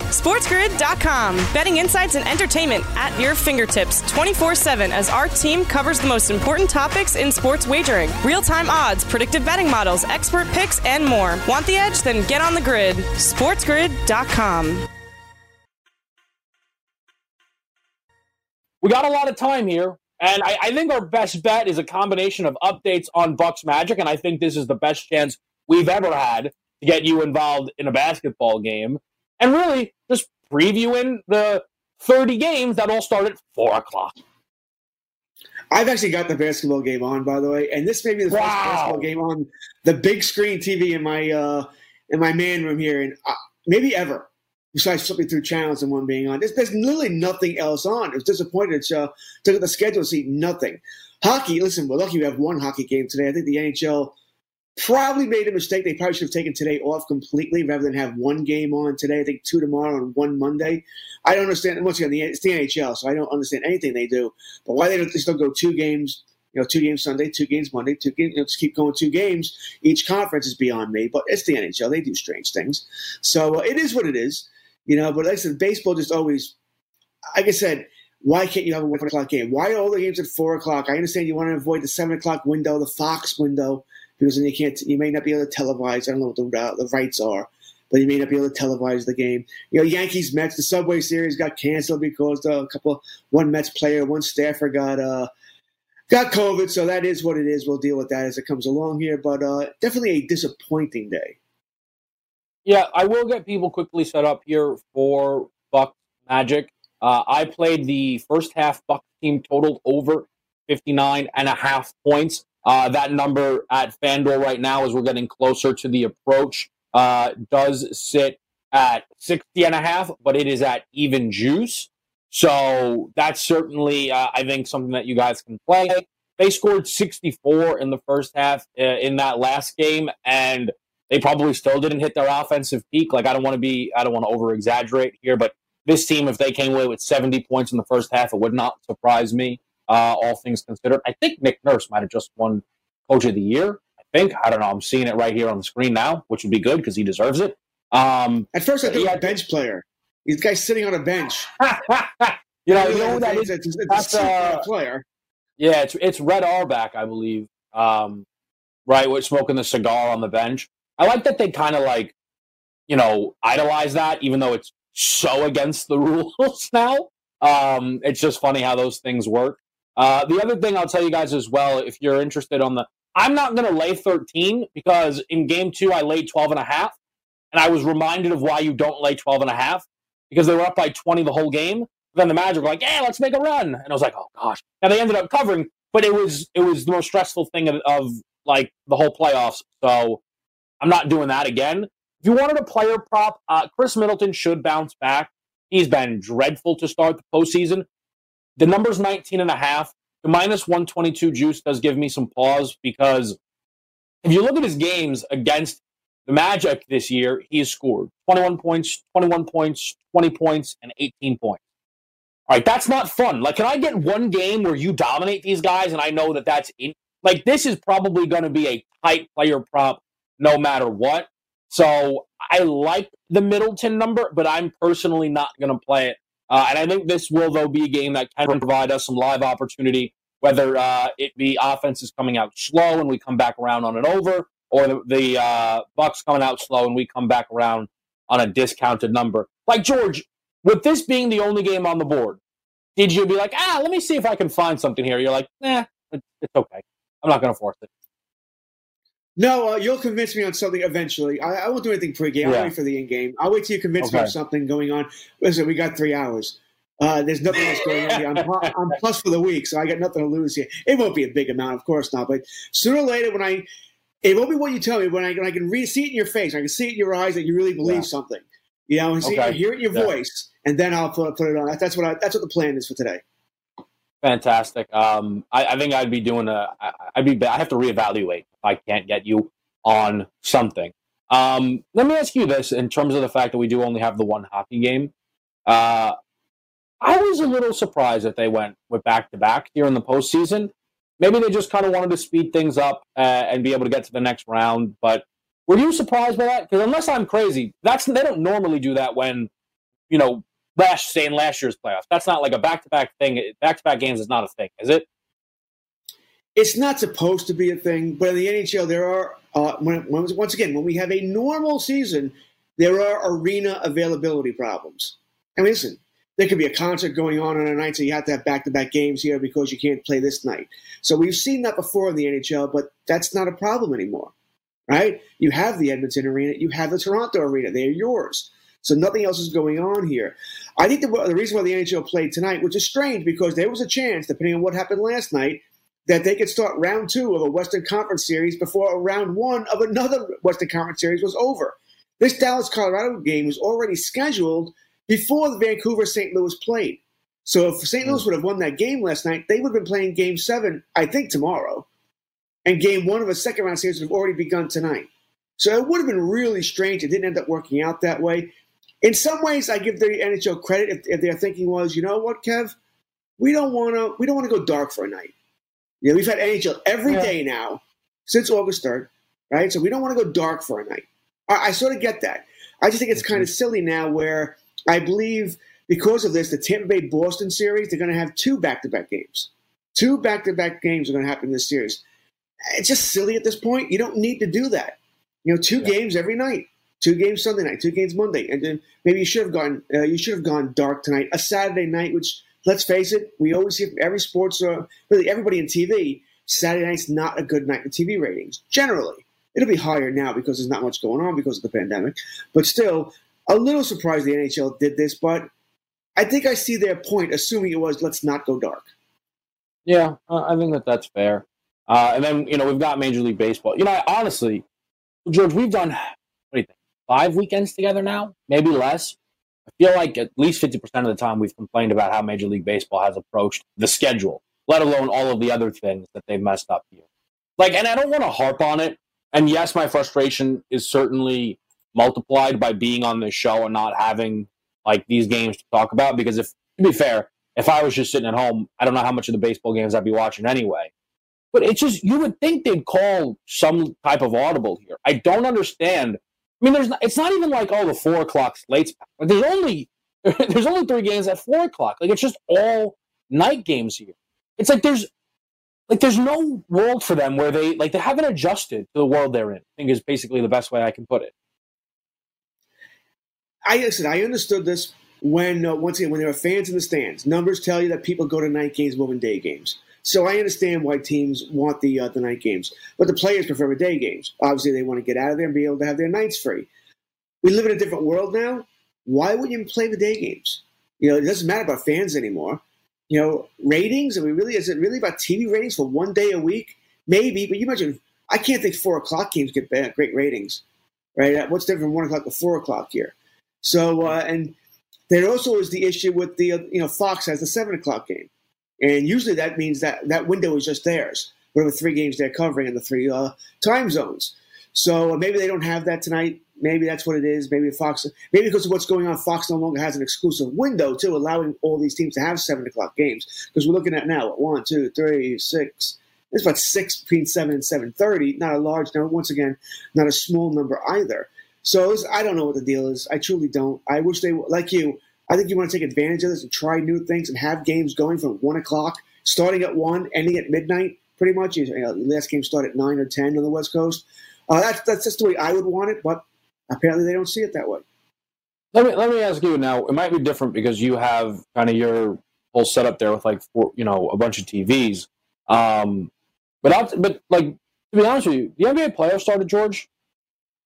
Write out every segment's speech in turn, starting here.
SportsGrid.com. Betting insights and entertainment at your fingertips 24 7 as our team covers the most important topics in sports wagering real time odds, predictive betting models, expert picks, and more. Want the edge? Then get on the grid. SportsGrid.com. We got a lot of time here. And I, I, think our best bet is a combination of updates on Bucks Magic, and I think this is the best chance we've ever had to get you involved in a basketball game, and really just previewing the 30 games that all start at four o'clock. I've actually got the basketball game on, by the way, and this may be the wow. first basketball game on the big screen TV in my uh, in my man room here, and uh, maybe ever besides flipping through channels and one being on. There's, there's literally nothing else on. I was disappointed. So took at the schedule see nothing. Hockey, listen, we're lucky we have one hockey game today. I think the NHL probably made a mistake. They probably should have taken today off completely rather than have one game on today. I think two tomorrow and one Monday. I don't understand. Once again, it's the NHL, so I don't understand anything they do. But why they don't they still go two games? You know, two games Sunday, two games Monday, two games. You know, just keep going two games. Each conference is beyond me. But it's the NHL; they do strange things. So uh, it is what it is. You know, but like I said, baseball just always, like I said, why can't you have a one o'clock game? Why are all the games at four o'clock? I understand you want to avoid the seven o'clock window, the Fox window, because then you can't, you may not be able to televise. I don't know what the, uh, the rights are, but you may not be able to televise the game. You know, Yankees Mets, the Subway Series got canceled because a couple, one Mets player, one staffer got uh got COVID. So that is what it is. We'll deal with that as it comes along here. But uh, definitely a disappointing day. Yeah, I will get people quickly set up here for Buck Magic. Uh, I played the first half Buck team totaled over 59 and a half points. Uh, that number at FanDuel right now, as we're getting closer to the approach, uh, does sit at 60 and a half, but it is at even juice. So that's certainly, uh, I think, something that you guys can play. They scored 64 in the first half uh, in that last game, and they probably still didn't hit their offensive peak. Like I don't want to be, I don't want to over exaggerate here, but this team, if they came away with 70 points in the first half, it would not surprise me. Uh, all things considered, I think Nick Nurse might have just won Coach of the Year. I think I don't know. I'm seeing it right here on the screen now, which would be good because he deserves it. Um, At first, I thought he was a bench player. These guys sitting on a bench. you know, you know that is. It's, it's that's a uh, player. Yeah, it's it's Red Auerbach, I believe. Um, right, with smoking the cigar on the bench. I like that they kind of like, you know, idolize that, even though it's so against the rules now. Um, it's just funny how those things work. Uh, the other thing I'll tell you guys as well, if you're interested on the, I'm not going to lay 13 because in game two I laid 12 and a half, and I was reminded of why you don't lay 12 and a half because they were up by 20 the whole game. Then the Magic were like, "Yeah, let's make a run," and I was like, "Oh gosh!" And they ended up covering, but it was it was the most stressful thing of, of like the whole playoffs. So I'm not doing that again. If you wanted a player prop, uh, Khris Middleton should bounce back. He's been dreadful to start the postseason. The number's 19 and a half. The minus 122 juice does give me some pause because if you look at his games against the Magic this year, he has scored 21 points, 21 points, 20 points, and 18 points. All right, that's not fun. Like, can I get one game where you dominate these guys and I know that that's in? Like, this is probably going to be a tight player prop no matter what. So I like the Middleton number, but I'm personally not going to play it. Uh, and I think this will, though, be a game that can provide us some live opportunity, whether uh, it be offenses coming out slow and we come back around on an over, or the, the uh, Bucks coming out slow and we come back around on a discounted number. Like George, with this being the only game on the board, did you be like, ah, let me see if I can find something here? You're like, nah, it's okay. I'm not going to force it. No, uh, you'll convince me on something eventually. I, I won't do anything pregame. I'll yeah. wait for the in game. I'll wait till you convince okay. me of something going on. Listen, we got three hours. Uh, there's nothing else going on here. I'm, I'm plus for the week, so I got nothing to lose here. It won't be a big amount, of course not. But sooner or later, when I, it won't be what you tell me. When I, when I can read, see it in your face, I can see it in your eyes that you really believe yeah. something. You know, and see, okay. hear it in your yeah. voice, and then I'll put, put it on. That's what I, that's what the plan is for today. Fantastic. Um, I, I, think I'd be doing a. I, I'd be. I have to reevaluate I can't get you on something. Um, let me ask you this: in terms of the fact that we do only have the one hockey game, uh, I was a little surprised that they went with back to back here in the postseason. Maybe they just kind of wanted to speed things up uh, and be able to get to the next round. But were you surprised by that? Because unless I'm crazy, that's they don't normally do that when you know last say in last year's playoffs. That's not like a back to back thing. Back to back games is not a thing, is it? It's not supposed to be a thing, but in the NHL, there are uh, when, once again when we have a normal season, there are arena availability problems. I mean, listen, there could be a concert going on on a night, so you have to have back to back games here because you can't play this night. So we've seen that before in the NHL, but that's not a problem anymore, right? You have the Edmonton Arena, you have the Toronto Arena, they're yours. So nothing else is going on here. I think the, the reason why the NHL played tonight, which is strange because there was a chance, depending on what happened last night, that they could start round two of a Western Conference series before round one of another Western Conference series was over. This Dallas Colorado game was already scheduled before the Vancouver St. Louis played. So if St. Louis hmm. would have won that game last night, they would have been playing game seven, I think, tomorrow. And game one of a second round series would have already begun tonight. So it would have been really strange. It didn't end up working out that way in some ways, I give the NHL credit if, if their thinking was, you know what, Kev, we don't want to we don't want to go dark for a night. You know, we've had NHL every yeah. day now since August third, right? So we don't want to go dark for a night. I, I sort of get that. I just think it's kind of silly now where I believe because of this, the Tampa Bay Boston series, they're going to have two back to back games. Two back to back games are going to happen in this series. It's just silly at this point. You don't need to do that. You know, two yeah. games every night two games Sunday night, two games Monday, and then maybe you should have gone. Uh, you should have gone dark tonight, a Saturday night. Which let's face it, we always see every sports, uh, really everybody in TV. Saturday night's not a good night for TV ratings. Generally, it'll be higher now because there's not much going on because of the pandemic. But still, a little surprised the NHL did this, but I think I see their point, assuming it was let's not go dark. Yeah, I think that that's fair. Uh, and then you know we've got Major League Baseball. You know, I, honestly, George, we've done what do you think? five weekends together now, maybe less. I feel like at least 50% of the time we've complained about how Major League Baseball has approached the schedule, let alone all of the other things that they've messed up here. Like, and I don't want to harp on it. And yes, my frustration is certainly multiplied by being on this show and not having like these games to talk about. Because if, to be fair, if I was just sitting at home, I don't know how much of the baseball games I'd be watching anyway. But it's just, you would think they'd call some type of audible here. I don't understand I mean, there's not, it's not even like oh the four o'clock slates. Like, there's only there's only three games at four o'clock. Like it's just all night games here. It's like there's like there's no world for them where they like they haven't adjusted to the world they're in. I think is basically the best way I can put it. I said I understood this when uh, once again when there are fans in the stands. Numbers tell you that people go to night games more than day games. So I understand why teams want the uh, the night games, but the players prefer the day games. Obviously, they want to get out of there and be able to have their nights free. We live in a different world now. Why wouldn't you play the day games? You know, it doesn't matter about fans anymore. You know, ratings. Are we really? Is it really about TV ratings for one day a week? Maybe, but you imagine. I can't think four o'clock games get bad, great ratings, right? What's different from one o'clock to four o'clock here? So, uh, and there also is the issue with the uh, you know Fox has the seven o'clock game. And usually that means that that window is just theirs. whatever three games they're covering in the three uh, time zones. So maybe they don't have that tonight. Maybe that's what it is. Maybe Fox, maybe because of what's going on, Fox no longer has an exclusive window too, allowing all these teams to have seven o'clock games. Because we're looking at now at one, two, three, six. There's about six between seven and seven thirty. Not a large number. Once again, not a small number either. So I don't know what the deal is. I truly don't. I wish they like you. I think you want to take advantage of this and try new things and have games going from one o'clock, starting at one, ending at midnight. Pretty much, you know, last game start at nine or ten on the West Coast. Uh, that's that's just the way I would want it, but apparently they don't see it that way. Let me let me ask you now. It might be different because you have kind of your whole setup there with like four, you know a bunch of TVs. Um, but I'll, but like to be honest with you, the NBA playoffs started, George,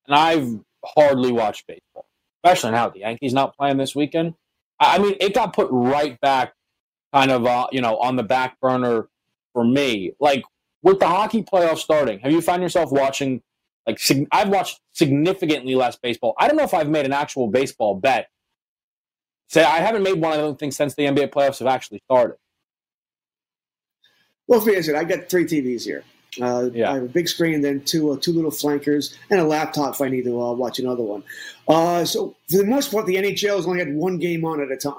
and I've hardly watched baseball, especially now the Yankees not playing this weekend. I mean, it got put right back, kind of, uh, you know, on the back burner for me. Like with the hockey playoffs starting, have you found yourself watching? Like, I've watched significantly less baseball. I don't know if I've made an actual baseball bet. Say, I haven't made one. I don't think since the NBA playoffs have actually started. Well, for me, I said I got three TVs here. Uh, yeah. I have a big screen, then two uh, two little flankers, and a laptop if I need to uh, watch another one. Uh, so for the most part, the NHL has only had one game on at a time.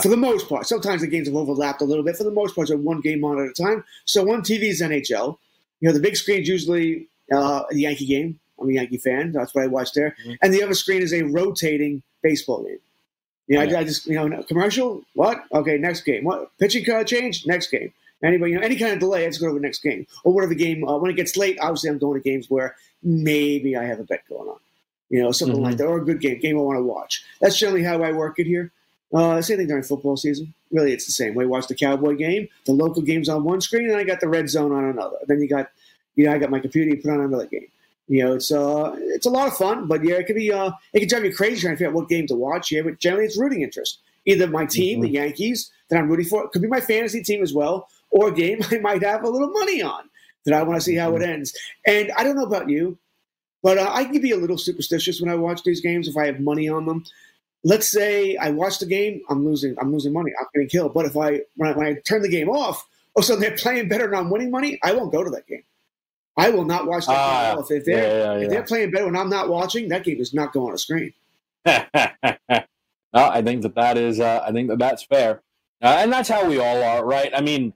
For the most part, sometimes the games have overlapped a little bit. For the most part, it's one game on at a time. So one TV is NHL. You know, the big screen is usually uh, a Yankee game. I'm a Yankee fan. That's what I watch there. Mm-hmm. And the other screen is a rotating baseball game. You know, yeah. I, I, just you know commercial. What? Okay, next game. What pitching card change? Next game. Anybody, you know, any kind of delay, I just go to the next game or whatever game. Uh, when it gets late, obviously, I'm going to games where maybe I have a bet going on, you know, something mm-hmm. like that, or a good game, game I want to watch. That's generally how I work it here. Uh, same thing during football season. Really, it's the same way. Watch the Cowboy game, the local games on one screen, and I got the red zone on another. Then you got, you know, I got my computer. You put on another game. You know, it's uh, it's a lot of fun, but yeah, it can be uh, it can drive you crazy trying to figure out what game to watch. Yeah, but generally, it's rooting interest. Either my team, mm-hmm. the Yankees, that I'm rooting for, it could be my fantasy team as well, or a game I might have a little money on that I want to see how it mm-hmm. ends. And I don't know about you, but uh, I can be a little superstitious when I watch these games if I have money on them. Let's say I watch the game, I'm losing. I'm losing money. I'm getting killed. But if I when I, when I turn the game off, oh, so they're playing better and I'm winning money, I won't go to that game. I will not watch that uh, game. If they're yeah, yeah, yeah. if they're playing better when I'm not watching, that game is not going on a screen. no, I think that that is. Uh, I think that that's fair, uh, and that's how we all are, right? I mean,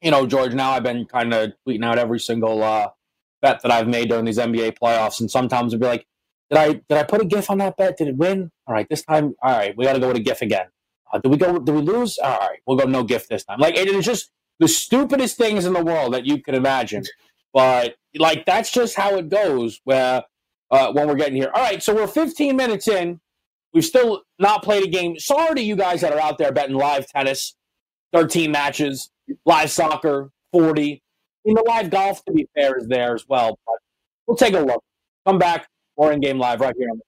you know, George, now I've been kind of tweeting out every single uh, bet that I've made during these NBA playoffs, and sometimes I'd be like, "Did I did I put a GIF on that bet? Did it win? All right, this time, all right, we got to go with a GIF again. Uh, did we go? Did we lose? All right, we'll go no GIF this time. Like it is just the stupidest things in the world that you could imagine, but like that's just how it goes. Where uh, when we're getting here, all right, so we're 15 minutes in. We've still not played a game. Sorry to you guys that are out there betting live tennis, 13 matches live soccer, 40. I mean, the live golf, to be fair, is there as well. But we'll take a look. Come back. More in game live right here on the.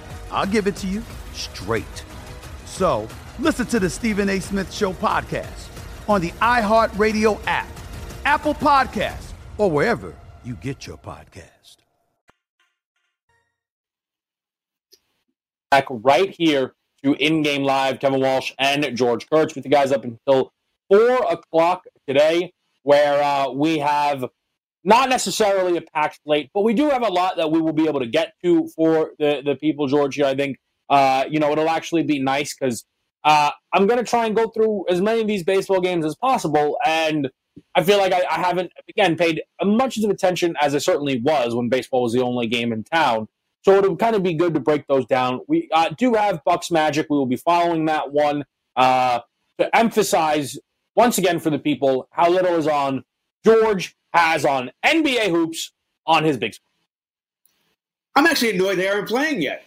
I'll give it to you straight. So listen to the Stephen A. Smith Show podcast on the iHeartRadio app, Apple Podcast, or wherever you get your podcast. Back right here to In Game Live, Kevin Walsh and George Kurtz with you guys up until 4 o'clock today, where uh, we have not necessarily a packed slate, but we do have a lot that we will be able to get to for the, the people, George, here. I think, uh, you know, it'll actually be nice because uh, I'm going to try and go through as many of these baseball games as possible. And I feel like I, I haven't, again, paid much of attention as I certainly was when baseball was the only game in town. So it'll kind of be good to break those down. We uh, do have Bucks Magic. We will be following that one uh, to emphasize once again for the people how little is on George has on NBA hoops on his big screen. I'm actually annoyed they aren't playing yet.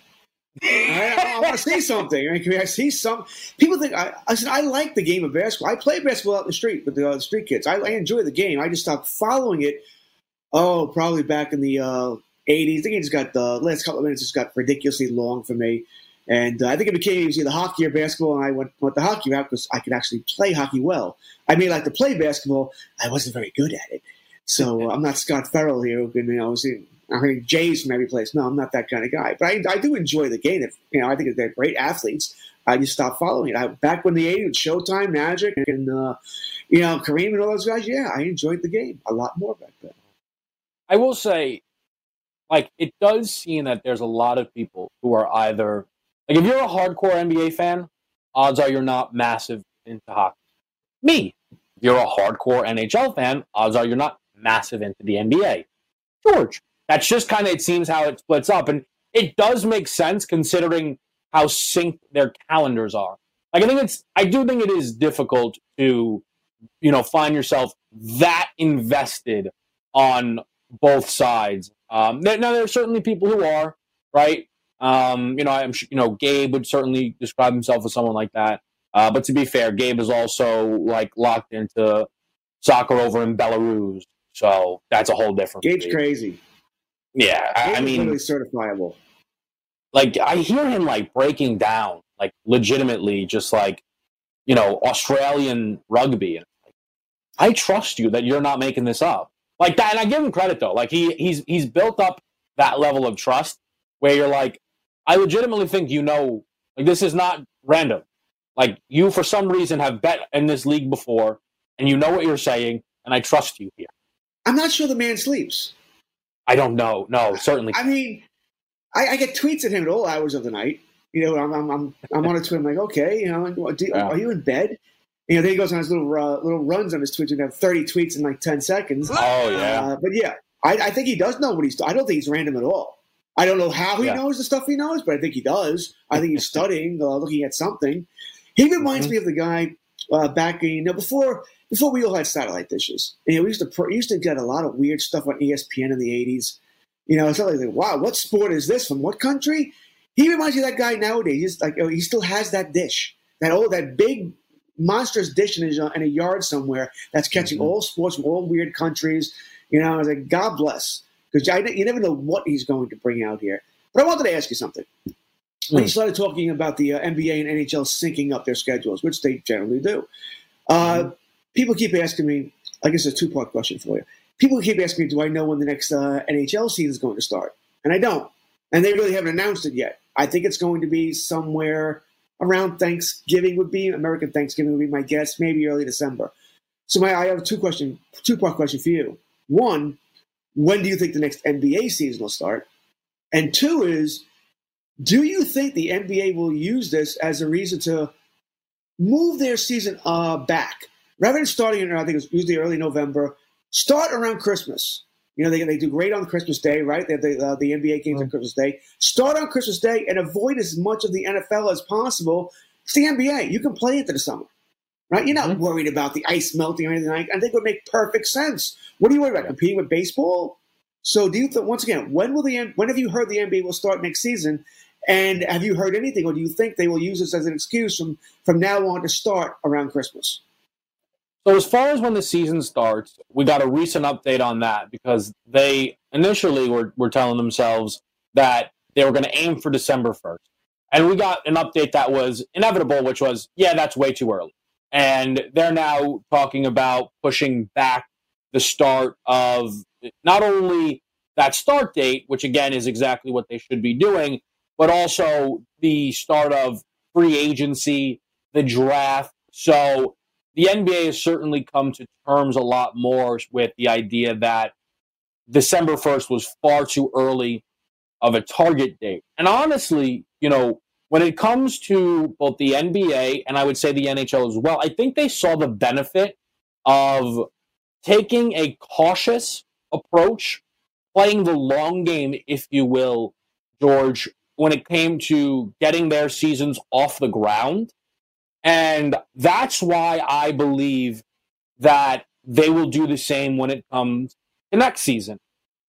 I, I, want to see something. I, mean, I see some people think I, I said I like the game of basketball. I play basketball out in the street with the, uh, street kids. I, I, enjoy the game. I just stopped following it. Oh, probably back in the uh, 80s. I think it just got the last couple of minutes just got ridiculously long for me. And uh, I think it became either hockey or basketball, and I went, went the hockey route because I could actually play hockey well. I mean, like to play basketball, I wasn't very good at it. So I'm not Scott Farrell here who can, you know, see, I mean, Jays from every place. No, I'm not that kind of guy. But I, I do enjoy the game. If, you know, I think they're great athletes. I just stopped following it. I, back when the 80s, Showtime, Magic, and, uh, you know, Kareem and all those guys, yeah, I enjoyed the game a lot more back then. I will say, like, it does seem that there's a lot of people who are either, like, if you're a hardcore NBA fan, odds are you're not massive into hockey. Me, if you're a hardcore NHL fan, odds are you're not massive into the NBA. George, that's just kind of, it seems how it splits up. And it does make sense considering how synced their calendars are. Like, I think it's, I do think it is difficult to, you know, find yourself that invested on both sides. Um, now, there are certainly people who are, right? Um, you know, I'm, you know, Gabe would certainly describe himself as someone like that. Uh, but to be fair, Gabe is also like locked into soccer over in Belarus, so that's a whole different. Gabe's crazy. Yeah, I, I mean, certifiable. Like I hear him like breaking down, like legitimately, just like you know Australian rugby. And like, I trust you that you're not making this up, like that. And I give him credit though. Like he he's he's built up that level of trust where you're like, I legitimately think you know, like this is not random. Like you, for some reason, have bet in this league before, and you know what you're saying, and I trust you here. I'm not sure the man sleeps. I don't know. No, certainly. I mean, I, I, get tweets at him at all hours of the night. You know, I'm I'm I'm, I'm on a tweet. I'm like, okay, you know, do, yeah. are you in bed? You know, then he goes on his little uh, little runs on his Twitch and have 30 tweets in like 10 seconds. Oh yeah. Uh, but yeah, I, I, think he does know what he's. I don't think he's random at all. I don't know how he yeah. knows the stuff he knows, but I think he does. I think he's studying, uh, looking at something. He reminds mm-hmm. me of the guy uh, back in, you know before before we all had satellite dishes. You know, we used to used to get a lot of weird stuff on ESPN in the '80s. You know, it's not like, wow, what sport is this from what country? He reminds you of that guy nowadays. He's like, oh, he still has that dish, that old, that big monstrous dish in, his, in a yard somewhere that's catching mm-hmm. all sports from all weird countries. You know, I was like, God bless, because you never know what he's going to bring out here. But I wanted to ask you something. When you hmm. started talking about the uh, NBA and NHL syncing up their schedules, which they generally do, uh, mm-hmm people keep asking me, I guess it's a two part question for you. People keep asking me, do I know when the next uh, NHL season is going to start? And I don't. And they really haven't announced it yet. I think it's going to be somewhere around Thanksgiving would be American Thanksgiving would be my guess, maybe early December. So my, I have a two question, two part question for you. One, when do you think the next NBA season will start? And two is, do you think the NBA will use this as a reason to move their season uh, back? Rather than starting in, I think it was usually early November, Start around Christmas. You know, they, they do great on Christmas Day, right? They have the, uh, the NBA games mm-hmm. on Christmas Day. Start on Christmas Day and avoid as much of the NFL as possible. It's the NBA. You can play into the summer, right? You're not mm-hmm. worried about the ice melting or anything like I think it would make perfect sense. What are you worried about? Competing with baseball? So do you think, once again, when will the when have you heard the NBA will start next season? And have you heard anything, or do you think they will use this as an excuse from, from now on to start around Christmas? So as far as when the season starts, we got a recent update on that because they initially were, were telling themselves that they were going to aim for December 1st. And we got an update that was inevitable, which was, yeah, that's way too early. And they're now talking about pushing back the start of not only that start date, which again is exactly what they should be doing, but also the start of free agency, the draft. So the NBA has certainly come to terms a lot more with the idea that December 1st was far too early of a target date. And honestly, you know, when it comes to both the NBA and I would say the NHL as well, I think they saw the benefit of taking a cautious approach, playing the long game, if you will, George, when it came to getting their seasons off the ground and that's why I believe that they will do the same when it comes to next season.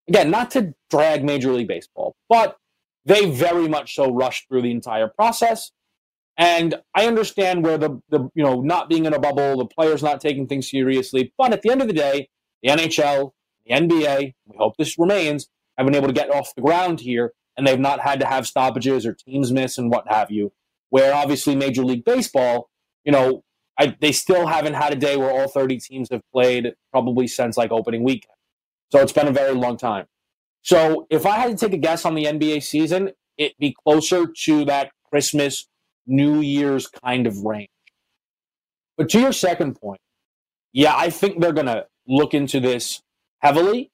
Again, not to drag Major League Baseball, but they very much so rushed through the entire process. And I understand where the, the you know not being in a bubble, the players not taking things seriously. But at the end of the day, the NHL, the NBA, we hope this remains, have been able to get off the ground here, and they've not had to have stoppages or teams miss and what have you where obviously Major League Baseball, you know, I, they still haven't had a day where all 30 teams have played probably since like opening weekend. So it's been a very long time. So if I had to take a guess on the NBA season, it'd be closer to that Christmas, New Year's kind of range. But to your second point, yeah, I think they're going to look into this heavily.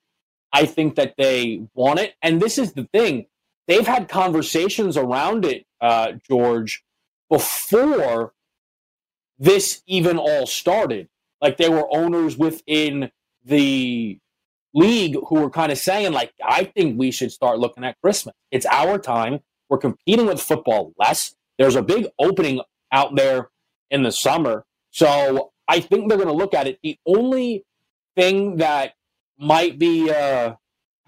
I think that they want it. And this is the thing they've had conversations around it, uh, George, before this even all started. Like there were owners within the league who were kind of saying, like, I think we should start looking at Christmas. It's our time. We're competing with football less. There's a big opening out there in the summer. So I think they're going to look at it. The only thing that might be uh,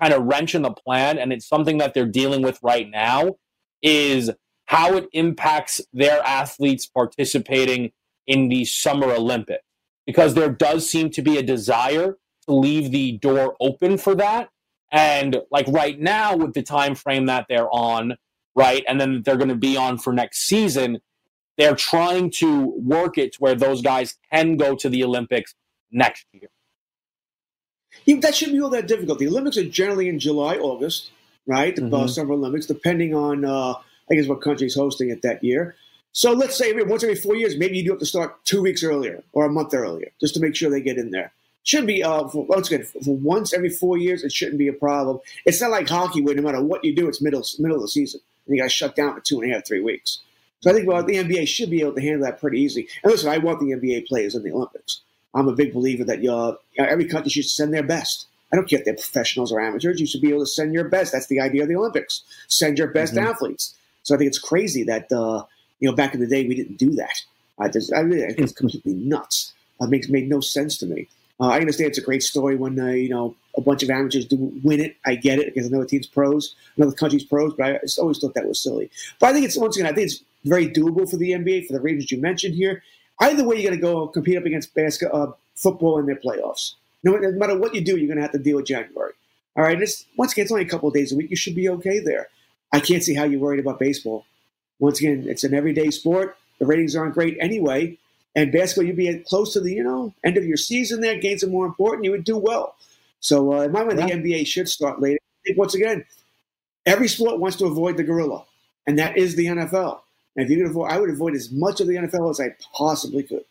kind of wrench in the plan, and it's something that they're dealing with right now, is how it impacts their athletes participating in the Summer Olympics. Because there does seem to be a desire to leave the door open for that. And like right now, with the time frame that they're on, right, and then they're going to be on for next season, they're trying to work it to where those guys can go to the Olympics next year. Yeah, that shouldn't be all that difficult. The Olympics are generally in July, August, right? The mm-hmm. Summer Olympics, depending on, uh, I guess, what country's hosting it that year. So let's say once every four years, maybe you do have to start two weeks earlier or a month earlier just to make sure they get in there. Should be uh, for, once again for once every four years. It shouldn't be a problem. It's not like hockey where no matter what you do, it's middle middle of the season and you got shut down for two and a half, three weeks. So I think well, the NBA should be able to handle that pretty easy. And listen, I want the NBA players in the Olympics. I'm a big believer that uh, every country should send their best. I don't care if they're professionals or amateurs. You should be able to send your best. That's the idea of the Olympics. Send your best mm-hmm. athletes. So I think it's crazy that uh, you know back in the day we didn't do that. I just I really I think it's completely nuts. It makes made no sense to me. Uh, I understand it's a great story when uh, you know a bunch of amateurs do win it. I get it because another team's pros, another country's pros, but I just always thought that was silly. But I think it's once again I think it's very doable for the NBA for the reasons you mentioned here. Either way, you're going to go compete up against basketball, uh, football in their playoffs. No, no matter what you do, you're going to have to deal with January. All right, it's, once again, it's only a couple of days a week. You should be okay there. I can't see how you're worried about baseball. Once again, it's an everyday sport. The ratings aren't great anyway. And basketball, you'd be close to the you know end of your season. There, games are more important. You would do well. So, uh, in my mind, yeah. the NBA should start later. Once again, every sport wants to avoid the gorilla, and that is the NFL. And if you could avoid, I would avoid as much of the NFL as I possibly could.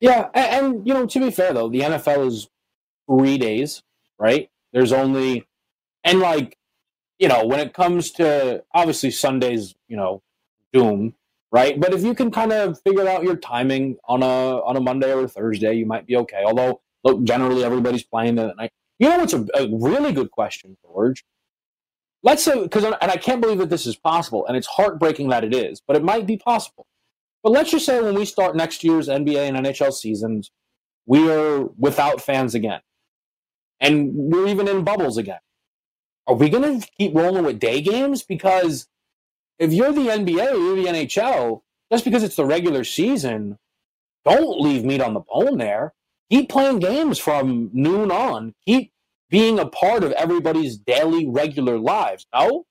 Yeah, and, and, you know, to be fair though, the NFL is three days, right? There's only, and like, you know, when it comes to obviously Sundays, you know, doom, right? But if you can kind of figure out your timing on a on a Monday or a Thursday, you might be okay. Although look, generally everybody's playing that night. You know what's a, a really good question, George? Let's say, because, and I can't believe that this is possible, and it's heartbreaking that it is, but it might be possible. But let's just say when we start next year's NBA and NHL seasons, we are without fans again. And we're even in bubbles again. Are we going to keep rolling with day games? Because if you're the NBA or the NHL, just because it's the regular season, don't leave meat on the bone there. Keep playing games from noon on. Keep being a part of everybody's daily, regular lives. No?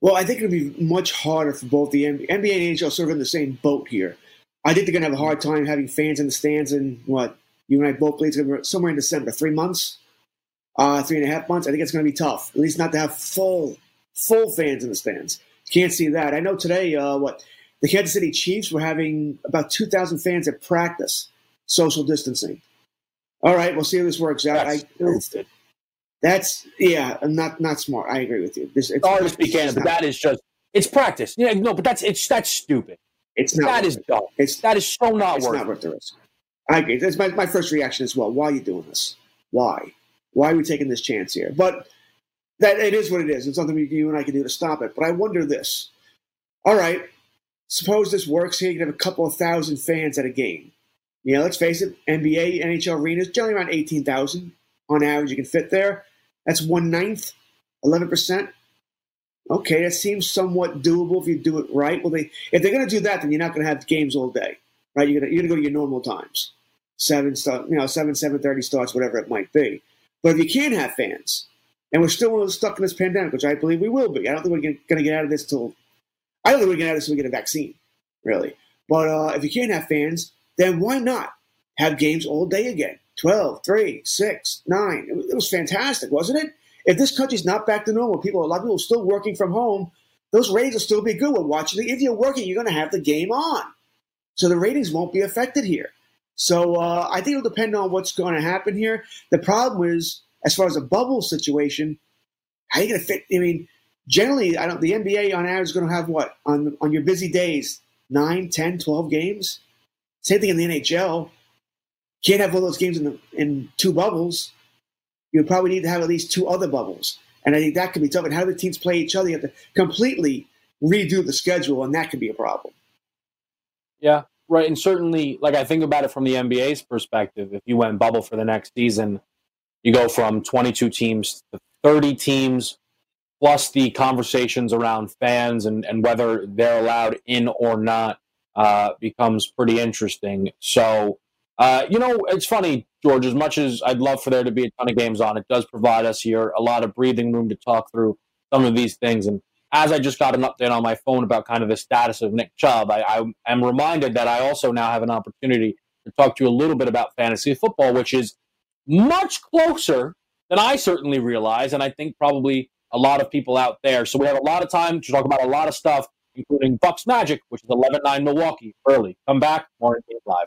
Well, I think it'll be much harder for both the NBA and NHL sort of in the same boat here. I think they're going to have a hard time having fans in the stands in what you and I both believe somewhere in December, three months, uh, three and a half months. I think it's going to be tough, at least not to have full, full fans in the stands. Can't see that. I know today, uh, what the Kansas City Chiefs were having about 2,000 fans at practice, social distancing. All right, we'll see how this works out. That's, I, that's yeah, not not smart. I agree with you. This, it's, Sorry to speak, but that is just it's practice. Yeah, no, but that's it's that's stupid. It's not. That is dumb. It's that is so not it's worth. Not worth the risk. I agree. That's my, my first reaction as well. Why are you doing this? Why? Why are we taking this chance here? But that it is what it is. It's something we, you and I can do to stop it. But I wonder this. All right, suppose this works here. You can have a couple of thousand fans at a game. You know, let's face it, NBA, NHL arenas generally around eighteen thousand on average. You can fit there. That's one ninth, eleven percent. Okay, that seems somewhat doable if you do it right. Well, they if they're going to do that, then you're not going to have games all day, right? You're going to go to your normal times, seven start, you know, seven seven thirty starts, whatever it might be. But if you can't have fans, and we're still stuck in this pandemic, which I believe we will be. I don't think we're going to get out of this till I don't think we're going to get out of this until we get a vaccine, really. But uh, if you can't have fans, then why not have games all day again? 12, 3, 6, 9. It was fantastic, wasn't it? If this country's not back to normal, people, a lot of people are still working from home, those ratings will still be good. We're watching. If you're working, you're going to have the game on. So the ratings won't be affected here. So uh, I think it'll depend on what's going to happen here. The problem is, as far as a bubble situation, how are you going to fit? I mean, generally, I don't. The NBA on average is going to have what on on your busy days, 9, 10, 12 games. Same thing in the NHL. Can't have all those games in the, in two bubbles. You probably need to have at least two other bubbles, and I think that could be tough. And how do the teams play each other? You have to completely redo the schedule, and that could be a problem. Yeah, right. And certainly, like I think about it from the NBA's perspective, if you went bubble for the next season, you go from 22 teams to 30 teams, plus the conversations around fans and, and whether they're allowed in or not uh, becomes pretty interesting. So, uh, you know, it's funny, George, as much as I'd love for there to be a ton of games on, it does provide us here a lot of breathing room to talk through some of these things. And as I just got an update on my phone about kind of the status of Nick Chubb, I, I am reminded that I also now have an opportunity to talk to you a little bit about fantasy football, which is much closer than I certainly realize, and I think probably a lot of people out there. So we have a lot of time to talk about a lot of stuff, including Bucks Magic, which is 11-9 Milwaukee early. Come back, Game Live.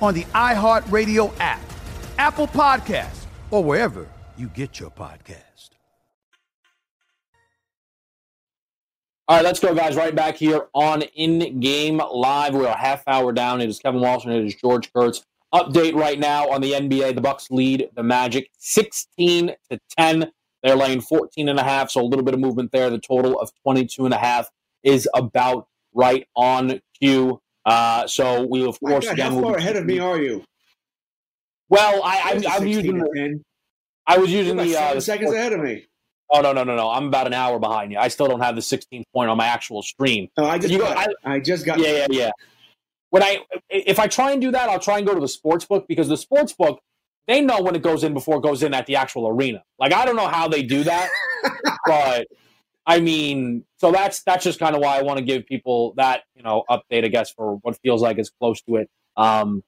on the iHeartRadio app, Apple Podcast, or wherever you get your podcast. All right, let's go, guys. Right back here on In Game Live. We're a half hour down. It is Kevin Walsh and it is George Kurtz. Update right now on the NBA. The Bucks lead the Magic 16 to 10. They're laying 14 and a half, so a little bit of movement there. The total of 22 and a half is about right on cue. Uh, so we, of course, God, again, how far ahead of me are you? Well, I, I, I'm using. The, I was using the uh, seconds ahead of me. Oh no no no no! I'm about an hour behind you. I still don't have the 16th point on my actual stream. Oh, I just you got. I, I, just got. Yeah yeah yeah. When I if I try and do that, I'll try and go to the sports book because the sports book they know when it goes in before it goes in at the actual arena. Like I don't know how they do that, but I mean, so that's that's just kind of why I want to give people that you know update, I guess, for what feels like as close to it um,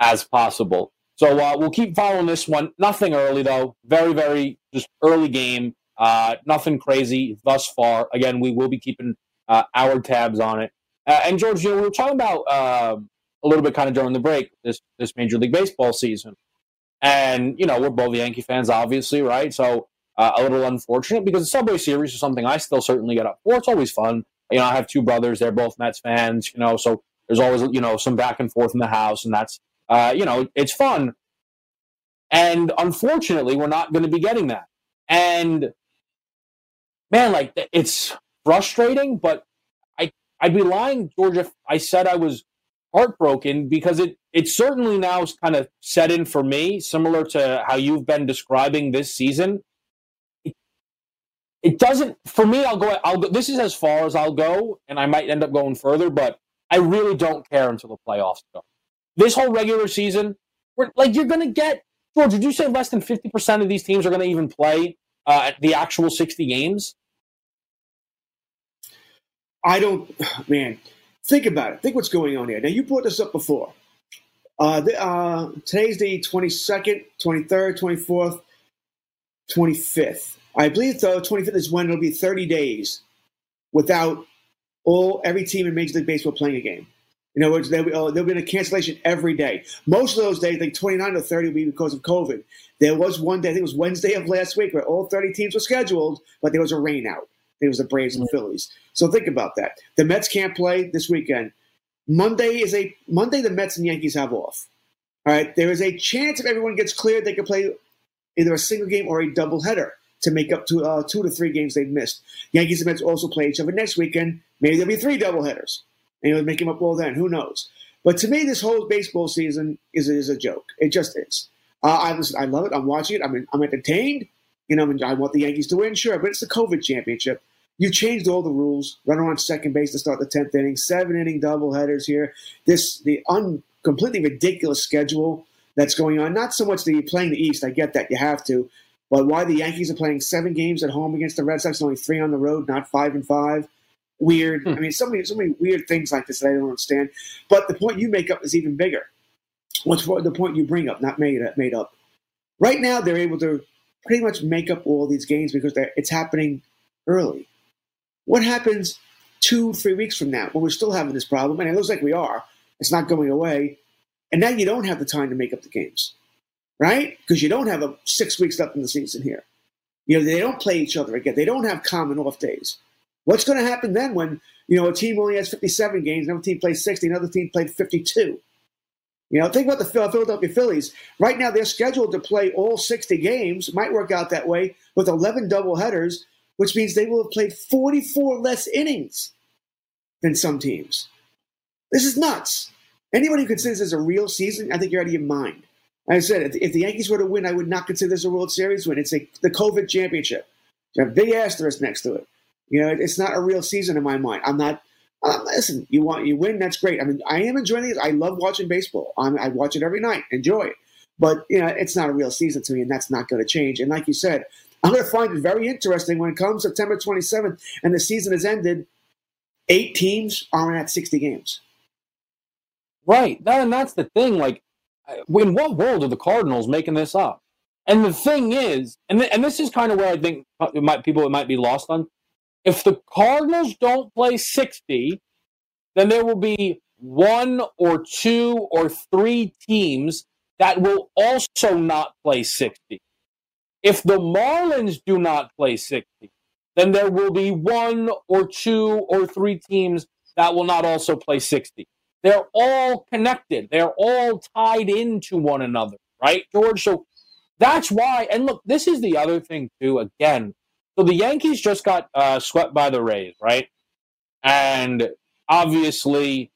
as possible. So uh, we'll keep following this one. Nothing early though. Very very just early game. Uh, nothing crazy thus far. Again, we will be keeping uh, our tabs on it. Uh, and George, you know, we were talking about um, a little bit kind of during the break this this Major League Baseball season, and you know, we're both Yankee fans, obviously, right? So uh, a little unfortunate because the Subway Series is something I still certainly get up for. It's always fun. You know, I have two brothers; they're both Mets fans. You know, so there's always you know some back and forth in the house, and that's uh, you know it's fun. And unfortunately, we're not going to be getting that. And man, like it's frustrating, but I I'd be lying, George, if I said I was heartbroken because it it certainly now is kind of set in for me, similar to how you've been describing this season. It, doesn't for me. I'll go. I'll go. This is as far as I'll go, and I might end up going further, but I really don't care until the playoffs go. This whole regular season, like you're going to get George. Did you say less than fifty percent of these teams are going to even play uh, the actual sixty games? I don't, man, think about it. Think what's going on here. Now, you brought this up before. Uh, the, uh, today's the 22nd, 23rd, 24th, 25th. I believe the 25th is when it'll be 30 days without all every team in Major League Baseball playing a game. In other words, there'll be, uh, there'll be a cancellation every day. Most of those days, like 29 or 30, will be because of COVID. There was one day, I think it was Wednesday of last week, where all 30 teams were scheduled, but there was a rain out. It was the Braves and the Phillies. So think about that. The Mets can't play this weekend. Monday is a Monday. The Mets and Yankees have off. All right. There is a chance if everyone gets cleared, they can play either a single game or a double header to make up to uh, two to three games they've missed. Yankees and Mets also play each other next weekend. Maybe there'll be three double headers, and you'll make them up all then. Who knows? But to me, this whole baseball season is, is a joke. It just is. Uh, I listen, I love it. I'm watching it. I'm I'm entertained. You know, I want the Yankees to win, sure, but it's the COVID championship. You changed all the rules. Runner on second base to start the tenth inning. Seven inning double headers here. This the un, completely ridiculous schedule that's going on. Not so much that you're playing the East. I get that you have to, but why the Yankees are playing seven games at home against the Red Sox, and only three on the road, not five and five. Weird. Hmm. I mean, so many so many weird things like this that I don't understand. But the point you make up is even bigger. What's the point you bring up? Not made made up. Right now, they're able to pretty much make up all these games because it's happening early. What happens two, three weeks from now when we're still having this problem? And it looks like we are. It's not going away. And now you don't have the time to make up the games, right? Because you don't have a six weeks left in the season here. You know, they don't play each other again. They don't have common off days. What's going to happen then when, you know, a team only has 57 games, another team plays 60, another team played 52? You know, think about the Philadelphia Phillies. Right now, they're scheduled to play all 60 games. Might work out that way with 11 double headers which means they will have played 44 less innings than some teams. This is nuts. Anybody who considers this a real season, I think you're out of your mind. I said, if the Yankees were to win, I would not consider this a World Series win. It's a, the COVID championship. Have a big asterisk next to it. You know, it's not a real season in my mind. I'm not. Um, listen, you want you win, that's great. I mean, I am enjoying it. I love watching baseball. I'm, I watch it every night, enjoy it. But you know, it's not a real season to me, and that's not going to change. And like you said, I'm going to find it very interesting when it comes September 27th and the season has ended. Eight teams aren't at 60 games. Right. That, and that's the thing. Like, in what world are the Cardinals making this up? And the thing is, and th- and this is kind of where I think it might, people it might be lost on. If the Cardinals don't play 60, then there will be one or two or three teams that will also not play 60. If the Marlins do not play 60, then there will be one or two or three teams that will not also play 60. They're all connected. They're all tied into one another, right, George? So that's why. And look, this is the other thing too. Again, so the Yankees just got uh, swept by the Rays, right? And obviously,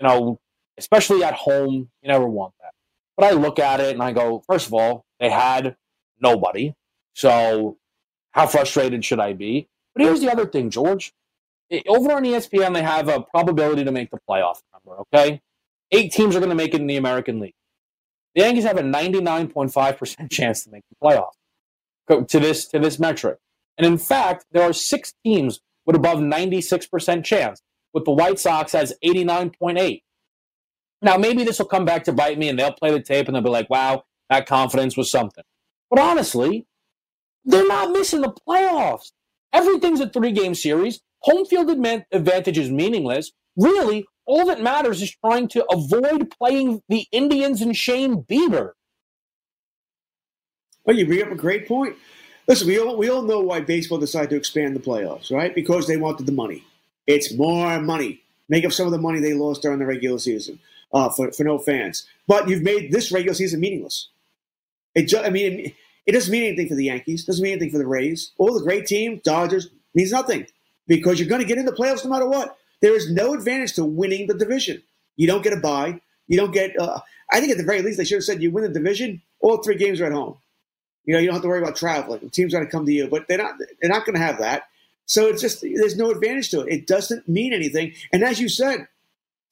you know, especially at home, you never want that. But I look at it and I go, first of all, they had nobody. So how frustrated should I be? But here's the other thing, George. Over on ESPN, they have a probability to make the playoff number, okay? Eight teams are going to make it in the American League. The Yankees have a 99.5% chance to make the playoff to this, to this metric. And in fact, there are six teams with above 96% chance, with the White Sox as 89.8. Now, maybe this will come back to bite me and they'll play the tape and they'll be like, wow, that confidence was something. But honestly, they're not missing the playoffs. Everything's a three game series. Home field advantage is meaningless. Really, all that matters is trying to avoid playing the Indians and Shane Bieber. Well, you bring up a great point. Listen, we all, we all know why baseball decided to expand the playoffs, right? Because they wanted the money. It's more money. Make up some of the money they lost during the regular season uh, for, for no fans. But you've made this regular season meaningless. It just, I mean, it doesn't mean anything for the Yankees. Doesn't mean anything for the Rays. All the great team, Dodgers, means nothing because you're going to get in the playoffs no matter what. There is no advantage to winning the division. You don't get a bye. You don't get. Uh, I think at the very least they should have said you win the division. All three games are at home. You know you don't have to worry about traveling. The team's going to come to you, but they're not. They're not going to have that. So it's just there's no advantage to it. It doesn't mean anything. And as you said,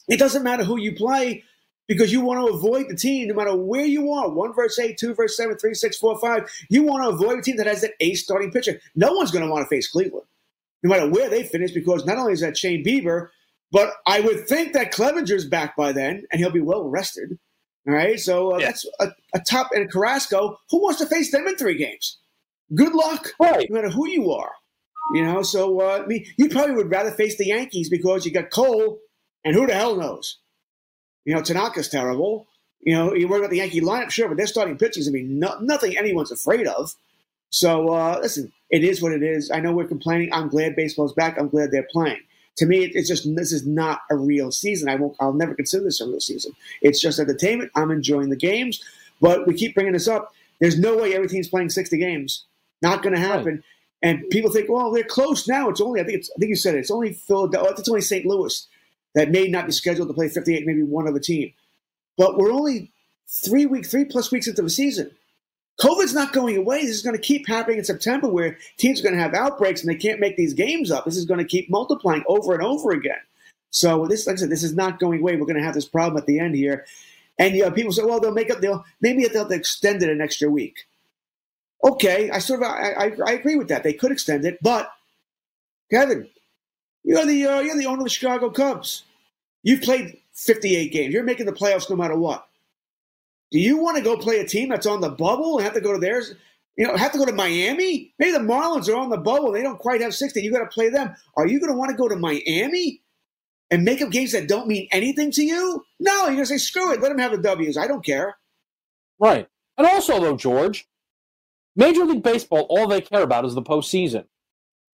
it doesn't matter who you play because you want to avoid the team no matter where you are one verse eight, two verse seven, three, six, four, five. You want to avoid a team that has that ace starting pitcher. No one's going to want to face Cleveland, no matter where they finish, because not only is that Shane Bieber, but I would think that Clevinger's back by then and he'll be well rested. All right, so uh, yeah. that's a, a, top and Carrasco. Who wants to face them in three games? Good luck, right. no matter who you are. You know, so uh, I mean, you probably would rather face the Yankees because you got Cole, and who the hell knows? You know, Tanaka's terrible. You know, you worry about the Yankee lineup, sure, but they're starting pitching is going to be no, nothing anyone's afraid of. So, uh, listen, it is what it is. I know we're complaining. I'm glad baseball's back. I'm glad they're playing. To me, it's just this is not a real season. I won't. I'll never consider this a real season. It's just entertainment. I'm enjoying the games, but we keep bringing this up. There's no way every team's playing 60 games. Not going to happen. Right. And people think, well, they're close now. It's only, I think it's, I think you said it. It's only Philadelphia. Oh, it's only St. Louis that may not be scheduled to play 58, maybe one other team. But we're only three week, three plus weeks into the season. COVID's not going away. This is going to keep happening in September where teams are going to have outbreaks and they can't make these games up. This is going to keep multiplying over and over again. So this, like I said, this is not going away. We're going to have this problem at the end here. And you know, people say, well, they'll make up, they'll maybe they'll extend it an extra week. Okay, I sort of I, I, I agree with that. They could extend it, but Kevin, you're the uh, you're the owner of the Chicago Cubs. You've played 58 games. You're making the playoffs no matter what. Do you want to go play a team that's on the bubble and have to go to theirs? You know, have to go to Miami? Maybe the Marlins are on the bubble. They don't quite have 60. You got to play them. Are you going to want to go to Miami and make up games that don't mean anything to you? No, you're going to say, screw it. Let them have the W's. I don't care. Right. And also, though, George, Major League Baseball, all they care about is the postseason.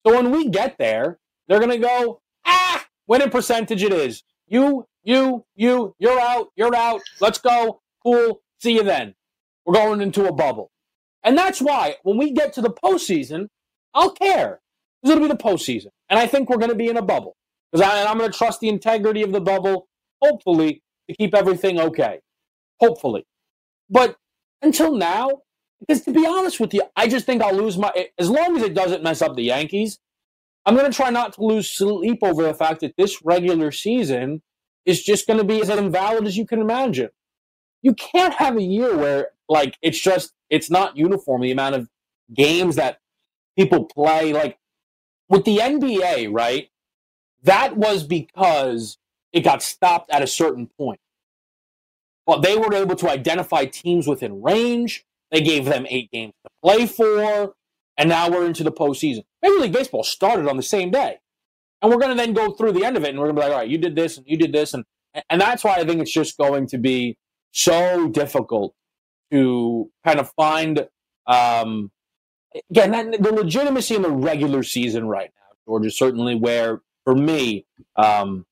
So when we get there, they're going to go, ah, winning percentage it is. You, you, you, you're out, you're out. Let's go. Cool. See you then. We're going into a bubble. And that's why when we get to the postseason, I'll care. Because it'll be the postseason. And I think we're going to be in a bubble. Because I'm going to trust the integrity of the bubble. hopefully, to keep everything okay. Hopefully. But until now, because to be honest with you, I just think I'll lose my. As long as it doesn't mess up the Yankees, I'm going to try not to lose sleep over the fact that this regular season is just going to be as invalid as you can imagine. You can't have a year where, like, it's just, it's not uniform, the amount of games that people play. Like, with the NBA, right? That was because it got stopped at a certain point. But they were able to identify teams within range. They gave them eight games to play for. And now we're into the postseason. Major League Baseball started on the same day. And we're going to then go through the end of it and we're going to be like, all right, you did this and you did this. And, and that's why I think it's just going to be so difficult to kind of find, um, again, that, the legitimacy in the regular season right now, George, is certainly where, for me, um,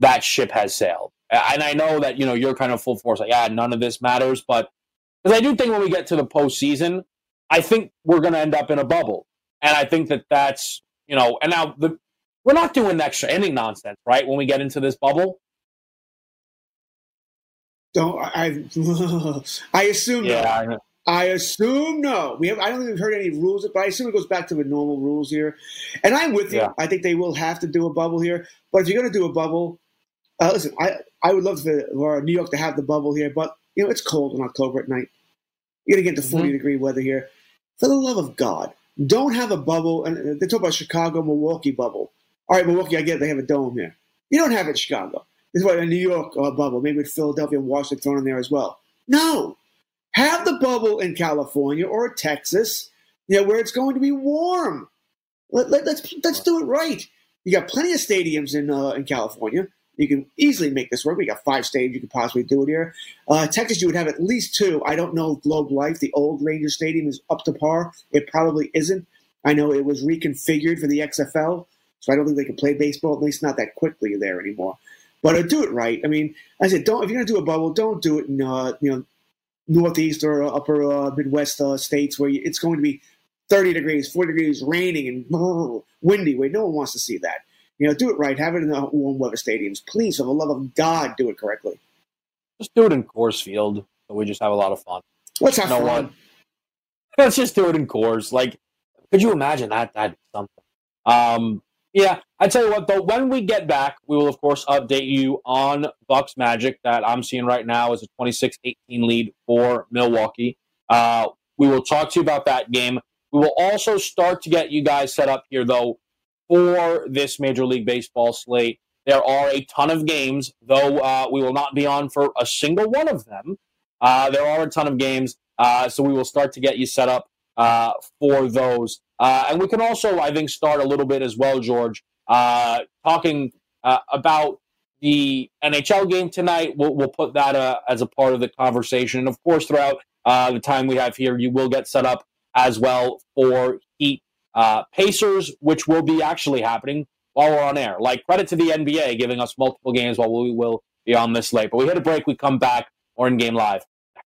that ship has sailed. And I know that, you know, you're kind of full force, like, yeah, none of this matters. But because I do think when we get to the postseason, I think we're going to end up in a bubble. And I think that that's, you know, and now the, we're not doing extra inning nonsense, right? When we get into this bubble. Don't I? I assume yeah, no. I, I assume no. We have. I don't think we've heard any rules, but I assume it goes back to the normal rules here. And I'm with you. Yeah. I think they will have to do a bubble here. But if you're going to do a bubble, uh, listen, I I would love for, for New York to have the bubble here, but you know it's cold in October at night. You're gonna get to 40 mm-hmm. degree weather here. For the love of God, don't have a bubble. And they talk about Chicago, Milwaukee bubble. All right, Milwaukee, I get it, they have a dome here. You don't have it in Chicago. Is what a New York uh, bubble, maybe with Philadelphia and Washington thrown in there as well. No, have the bubble in California or Texas, you know, where it's going to be warm. Let, let, let's let's do it right. You got plenty of stadiums in uh, in California. You can easily make this work. We got five stadiums. You could possibly do it here. Uh, Texas, you would have at least two. I don't know Globe Life, the old Ranger Stadium, is up to par. It probably isn't. I know it was reconfigured for the XFL, so I don't think they can play baseball, at least not that quickly there anymore. But uh, do it right. I mean, I said, don't if you're going to do a bubble, don't do it in uh, you know northeast or upper uh, Midwest uh, states where it's going to be 30 degrees, 40 degrees, raining and brr, windy. Where no one wants to see that. You know, do it right. Have it in the warm weather stadiums. Please, for the love of God, do it correctly. Just do it in Coors Field, so we just have a lot of fun. Let's have you know fun. What? Let's just do it in Coors. Like, could you imagine that? That'd something. Um, yeah, I tell you what, though, when we get back, we will of course update you on Bucks Magic that I'm seeing right now is a 26-18 lead for Milwaukee. Uh, we will talk to you about that game. We will also start to get you guys set up here, though, for this Major League Baseball slate. There are a ton of games, though uh, we will not be on for a single one of them. Uh, there are a ton of games, uh, so we will start to get you set up uh, for those. Uh, and we can also, I think, start a little bit as well, George, uh, talking about the NHL game tonight. We'll, we'll put that as a part of the conversation. And of course, throughout the time we have here, you will get set up as well for Heat uh, Pacers, which will be actually happening while we're on air. Like credit to the NBA giving us multiple games while we will be on this late. But we hit a break, we come back, or in game live.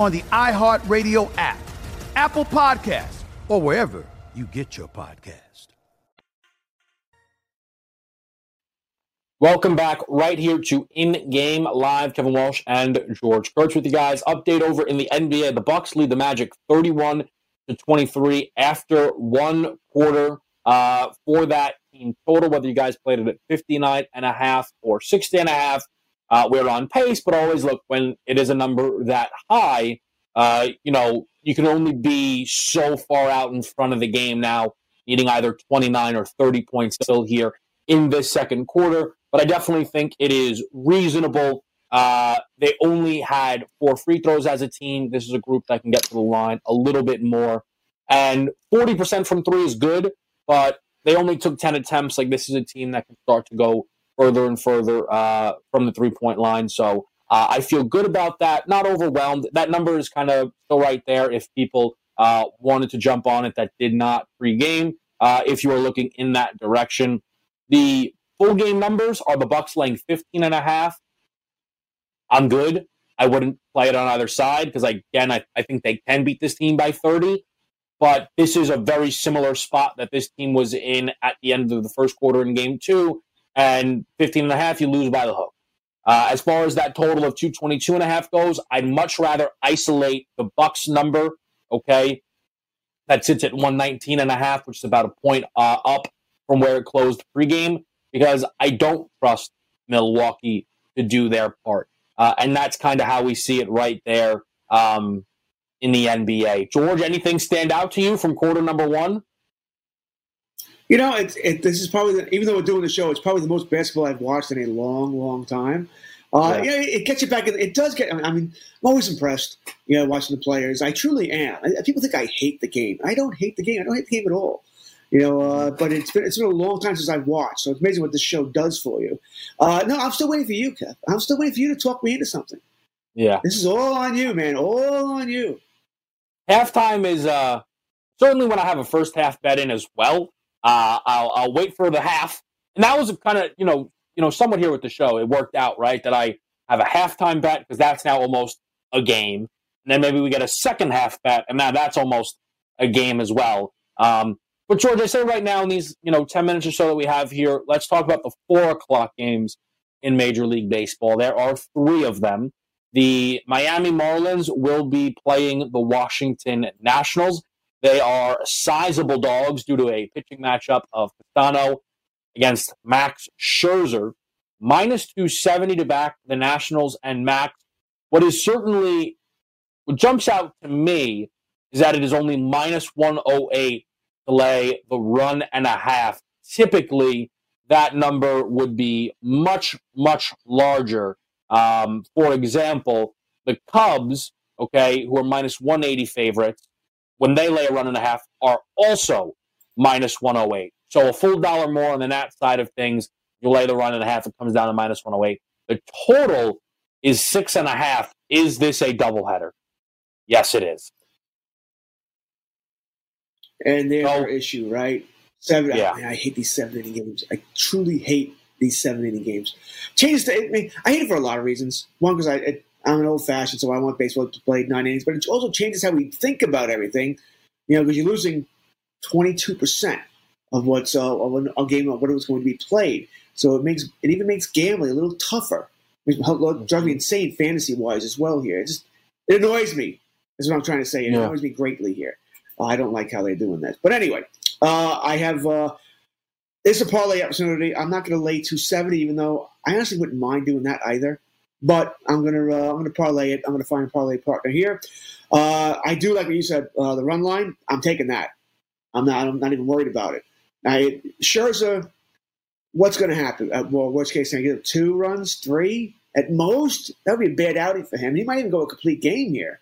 on the iHeartRadio app, Apple Podcasts, or wherever you get your podcast. Welcome back right here to In Game Live. Kevin Walsh and George Kurtz with you guys. Update over in the NBA. The Bucks lead the Magic 31 to 23 after one quarter uh, for that team total. Whether you guys played it at 59 and a half or 60 and a half, uh, we're on pace. But always look when it is a number that high. Uh, you know, you can only be so far out in front of the game now, needing either 29 or 30 points still here in this second quarter but I definitely think it is reasonable. Uh, they only had four free throws as a team. This is a group that can get to the line a little bit more. And 40% from three is good, but they only took 10 attempts. Like, this is a team that can start to go further and further uh, from the three point line. So uh, I feel good about that. Not overwhelmed. That number is kind of still right there if people uh, wanted to jump on it that did not pregame. Uh, if you are looking in that direction, the Full game numbers are the Bucks laying 15 and a half. I'm good. I wouldn't play it on either side because, again, I, I think they can beat this team by 30. But this is a very similar spot that this team was in at the end of the first quarter in game two. And 15 and a half, you lose by the hook. Uh, as far as that total of 222 and a half goes, I'd much rather isolate the Bucks number, okay? That sits at 119 and a half, which is about a point uh, up from where it closed pregame because I don't trust Milwaukee to do their part. Uh, and that's kind of how we see it right there um, in the NBA. George, anything stand out to you from quarter number one? You know, it's it, this is probably the, even though we're doing the show, it's probably the most basketball I've watched in a long, long time. Uh, yeah. yeah. it gets you back. In, it does get. I mean, I'm always impressed. You know, watching the players. I truly am. People think I hate the game. I don't hate the game. I don't hate the game at all. You know, uh, but it's been it's been a long time since I've watched, so it's amazing what this show does for you. Uh, no, I'm still waiting for you, Kev. I'm still waiting for you to talk me into something. Yeah, this is all on you, man. All on you. Halftime is uh, certainly when I have a first half bet in as well. Uh, I'll, I'll wait for the half, and that was kind of you know you know somewhat here with the show. It worked out right that I have a halftime bet because that's now almost a game, and then maybe we get a second half bet, and now that's almost a game as well. Um, but George, I say right now in these you know ten minutes or so that we have here, let's talk about the four o'clock games in Major League Baseball. There are three of them. The Miami Marlins will be playing the Washington Nationals. They are sizable dogs due to a pitching matchup of Castano against Max Scherzer. Minus 270 to back the Nationals and Max. What is certainly, what jumps out to me is that it is only minus 108 to lay the run and a half. Typically, that number would be much, much larger. Um, for example, the Cubs, okay, who are minus 180 favorites, when they lay a run and a half, are also minus 108. So a full dollar more on the Nat side of things. You lay the run and a half, it comes down to minus 108. The total is six and a half. Is this a doubleheader? Yes, it is. And there's oh. our issue, right? Seven. Yeah. I, I hate these seven inning games. I truly hate these seven inning games. Changes. To, I mean, I hate it for a lot of reasons. One, because I, I'm an old fashioned, so I want baseball to play nine innings. But it also changes how we think about everything. You know, because you're losing 22 percent of what's uh, of a, game of what it was going to be played. So it makes it even makes gambling a little tougher. It drives me insane fantasy wise as well. Here, it just it annoys me. Is what I'm trying to say. It yeah. annoys me greatly here. I don't like how they're doing that. But anyway, uh, I have uh, it's a parlay opportunity. I'm not going to lay 270, even though I honestly wouldn't mind doing that either. But I'm going to uh, I'm to parlay it. I'm going to find a parlay partner here. Uh, I do like what you said. Uh, the run line. I'm taking that. I'm not. I'm not even worried about it. I Scherzer. What's going to happen? Uh, well, worst case, I get two runs, three at most. That would be a bad outing for him. He might even go a complete game here.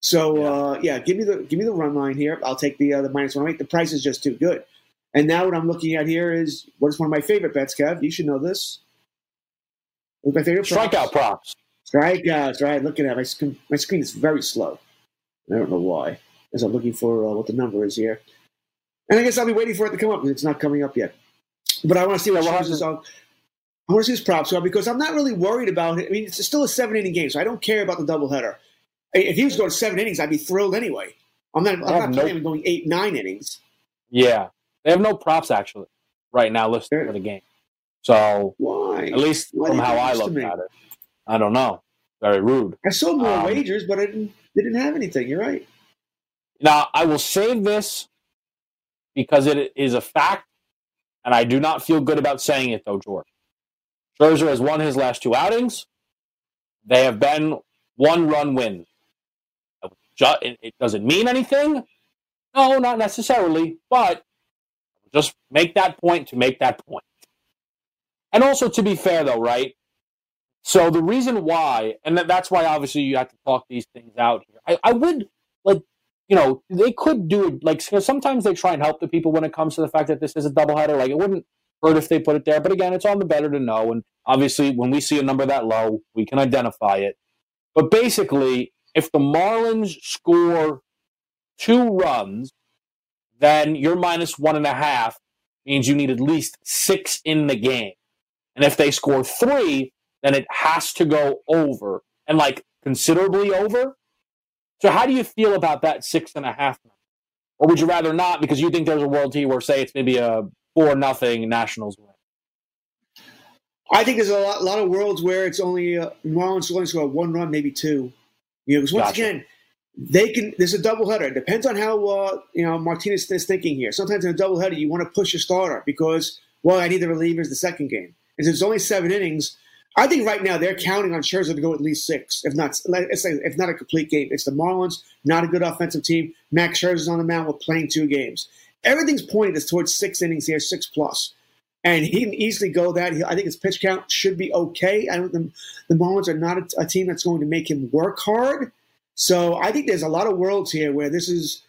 So yeah, uh, yeah give me the give me the run line here. I'll take the uh, the minus one eight. The price is just too good. And now what I'm looking at here is what is one of my favorite bets, Kev. You should know this. My favorite strikeout props. Strikeouts, right? Looking at my screen, my screen is very slow. I don't know why, as I'm looking for uh, what the number is here. And I guess I'll be waiting for it to come up because it's not coming up yet. But I want to see what yeah, well, on. I want to see his props are because I'm not really worried about it. I mean, it's still a seven inning game, so I don't care about the doubleheader. If he was going to seven innings, I'd be thrilled anyway. I'm not. I'm not no, planning on going eight, nine innings. Yeah, they have no props actually right now listed for the game. So why? At least why from how I look at it, I don't know. Very rude. I saw more um, wagers, but I didn't. Didn't have anything. You're right. Now I will save this because it is a fact, and I do not feel good about saying it though, George. Scherzer has won his last two outings. They have been one-run wins. It doesn't mean anything. No, not necessarily, but just make that point to make that point. And also, to be fair, though, right? So the reason why, and that's why obviously you have to talk these things out here. I, I would like, you know, they could do it like sometimes they try and help the people when it comes to the fact that this is a doubleheader. Like it wouldn't hurt if they put it there, but again, it's on the better to know. And obviously, when we see a number that low, we can identify it. But basically, if the Marlins score two runs, then your minus one and a half means you need at least six in the game. And if they score three, then it has to go over and like considerably over. So how do you feel about that six and a half? Or would you rather not because you think there's a world team where say it's maybe a four nothing Nationals win? I think there's a lot, lot of worlds where it's only uh, Marlins only score one run, maybe two. You know, because once gotcha. again, they can. There's a doubleheader. It depends on how uh, you know Martinez is thinking here. Sometimes in a doubleheader, you want to push your starter because well, I need the relievers the second game. And there's only seven innings. I think right now they're counting on Scherzer to go at least six, if not if not a complete game. It's the Marlins, not a good offensive team. Max Scherzer's on the mound with playing two games. Everything's pointing us towards six innings here, six plus, and he can easily go that. I think his pitch count should be okay. I don't. The, the Marlins are not a, a team that's going to make him work hard. So I think there's a lot of worlds here where this is.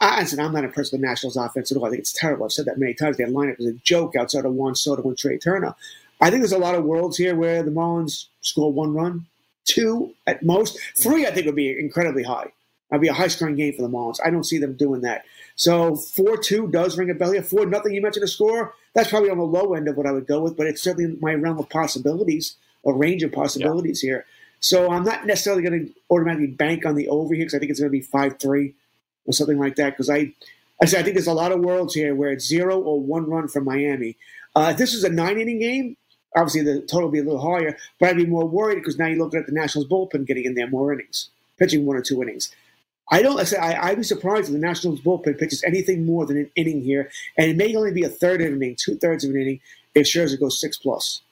I said I'm not impressed with the Nationals offense at all. I think it's terrible. I've said that many times. Their lineup is a joke outside of Juan Soto and Trea Turner. I think there's a lot of worlds here where the Marlins score one run, two at most, three. I think would be incredibly high. That'd be a high scoring game for the Marlins. I don't see them doing that. So four two does ring a bell here. Four nothing. You mentioned a score. That's probably on the low end of what I would go with, but it's certainly my realm of possibilities, a range of possibilities yeah. here. So I'm not necessarily going to automatically bank on the over here because I think it's going to be five three or something like that. Because I, I say I think there's a lot of worlds here where it's zero or one run from Miami. Uh, if this is a nine inning game, obviously the total will be a little higher, but I'd be more worried because now you're looking at the Nationals bullpen getting in there more innings, pitching one or two innings. I don't. I say I, I'd be surprised if the Nationals bullpen pitches anything more than an inning here, and it may only be a third of an inning, two thirds of an inning if Scherzer goes six plus.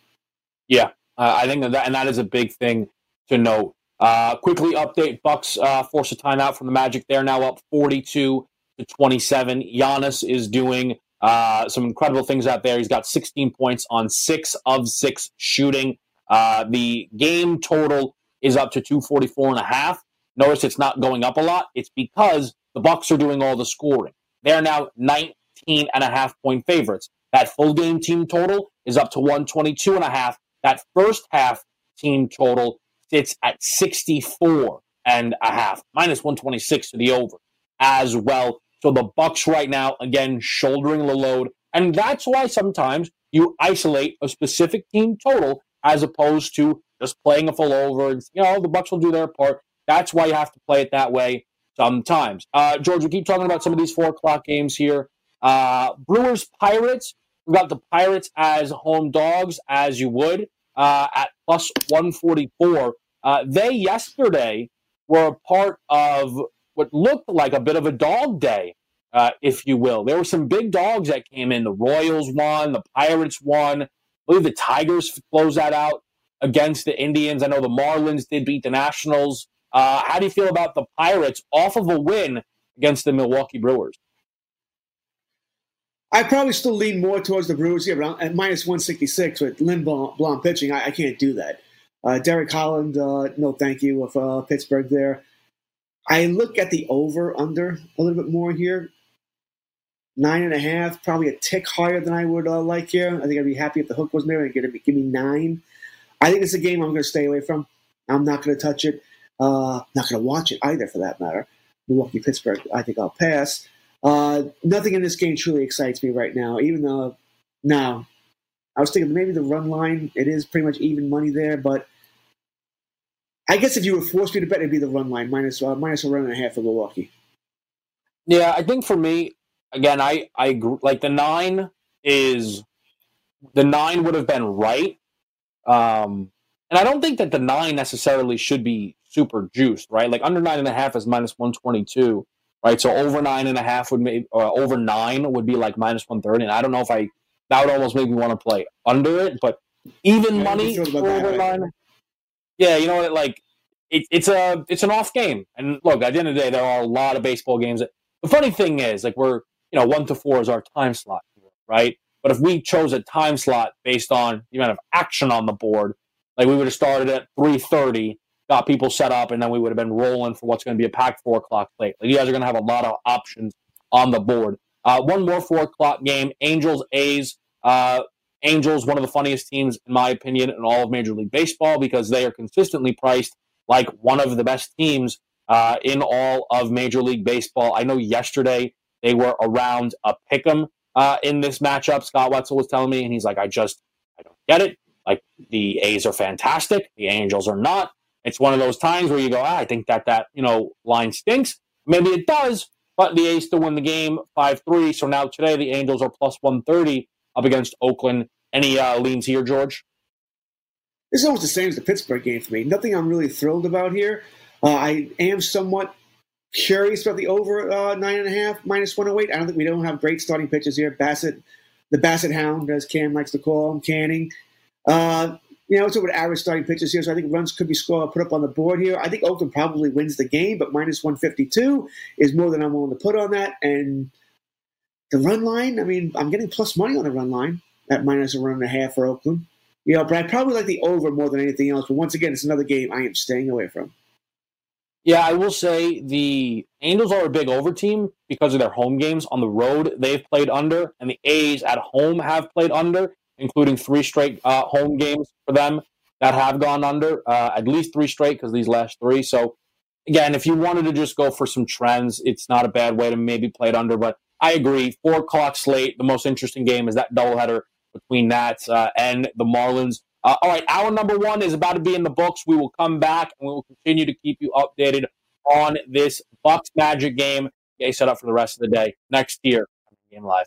Yeah, uh, I think that, and that is a big thing to note. Uh, quickly update: Bucks uh, force a timeout from the Magic. They're now up forty-two to twenty-seven. Giannis is doing uh, some incredible things out there. He's got 16 points on six of six shooting. Uh, the game total is up to 244 and a half. Notice it's not going up a lot. It's because the Bucks are doing all the scoring. They're now 19 and a half point favorites. That full game team total is up to 122 and a half. That first half team total sits at 64 and a half, minus 126 to the over as well. So the Bucks right now, again, shouldering the load. And that's why sometimes you isolate a specific team total as opposed to just playing a full over. And, you know, the Bucks will do their part. That's why you have to play it that way sometimes. Uh, George, we keep talking about some of these four o'clock games here. Uh, Brewers Pirates. We've got the Pirates as home dogs, as you would, uh, at plus 144. Uh, they yesterday were a part of what looked like a bit of a dog day uh, if you will. There were some big dogs that came in. The Royals won, the Pirates won. I believe the Tigers closed that out against the Indians. I know the Marlins did beat the Nationals. Uh, how do you feel about the Pirates off of a win against the Milwaukee Brewers? I probably still lean more towards the Brewers here, but at minus 166 with Lindblom pitching, I, I can't do that. Uh, Derek Holland, uh, no thank you of uh, Pittsburgh there. I look at the over under a little bit more here. Nine and a half, probably a tick higher than I would uh, like here. I think I'd be happy if the hook wasn't there and give me, give me nine. I think it's a game I'm going to stay away from. I'm not going to touch it. Uh, not going to watch it either, for that matter. Milwaukee Pittsburgh, I think I'll pass. Uh, nothing in this game truly excites me right now, even though, now I was thinking maybe the run line, it is pretty much even money there, but I guess if you were forced me to bet, it'd be the run line, minus, uh, minus a run and a half for Milwaukee. Yeah, I think for me, again, I, I like the nine is the nine would have been right. Um, and I don't think that the nine necessarily should be super juiced, right? Like under nine and a half is minus 122, right? So over nine and a half would make, uh, over nine would be like minus 130. And I don't know if I, that would almost make me want to play under it, but even yeah, money over nine. Yeah, you know what? Like, it, it's a it's an off game. And look, at the end of the day, there are a lot of baseball games. The funny thing is, like, we're, you know, one to four is our time slot, right? But if we chose a time slot based on the amount of action on the board, like we would have started at 3.30, got people set up, and then we would have been rolling for what's going to be a packed 4 o'clock plate. Like you guys are going to have a lot of options on the board. Uh, one more 4 o'clock game, Angels, A's. Uh, Angels, one of the funniest teams, in my opinion, in all of Major League Baseball because they are consistently priced like one of the best teams uh, in all of Major League Baseball. I know yesterday they were around a pick 'em uh, in this matchup. Scott Wetzel was telling me, and he's like, I just, I don't get it. Like the A's are fantastic, the Angels are not. It's one of those times where you go, ah, I think that that you know line stinks. Maybe it does, but the A's still win the game five three. So now today the Angels are plus one thirty up against Oakland. Any uh, leans here, George? Is almost the same as the Pittsburgh game for me. Nothing I'm really thrilled about here. Uh, I am somewhat curious about the over uh, nine and a half minus one oh eight. I don't think we don't have great starting pitches here. Bassitt, the Bassitt Hound, as Cam likes to call him, Canning. Uh, you know, it's over average starting pitches here, so I think runs could be scored put up on the board here. I think Oakland probably wins the game, but minus one fifty two is more than I'm willing to put on that. And the run line, I mean, I'm getting plus money on the run line at minus a run and a half for Oakland. You know, but I probably like the over more than anything else. But once again, it's another game I am staying away from. Yeah, I will say the Angels are a big over team because of their home games. On the road, they've played under, and the A's at home have played under, including three straight uh, home games for them that have gone under, uh, at least three straight because these last three. So, again, if you wanted to just go for some trends, it's not a bad way to maybe play it under. But I agree, four o'clock slate. The most interesting game is that doubleheader between that uh, and the Marlins. Uh, all right, our number one is about to be in the books. We will come back and we will continue to keep you updated on this Bucks Magic game. Get set up for the rest of the day next year. Game live.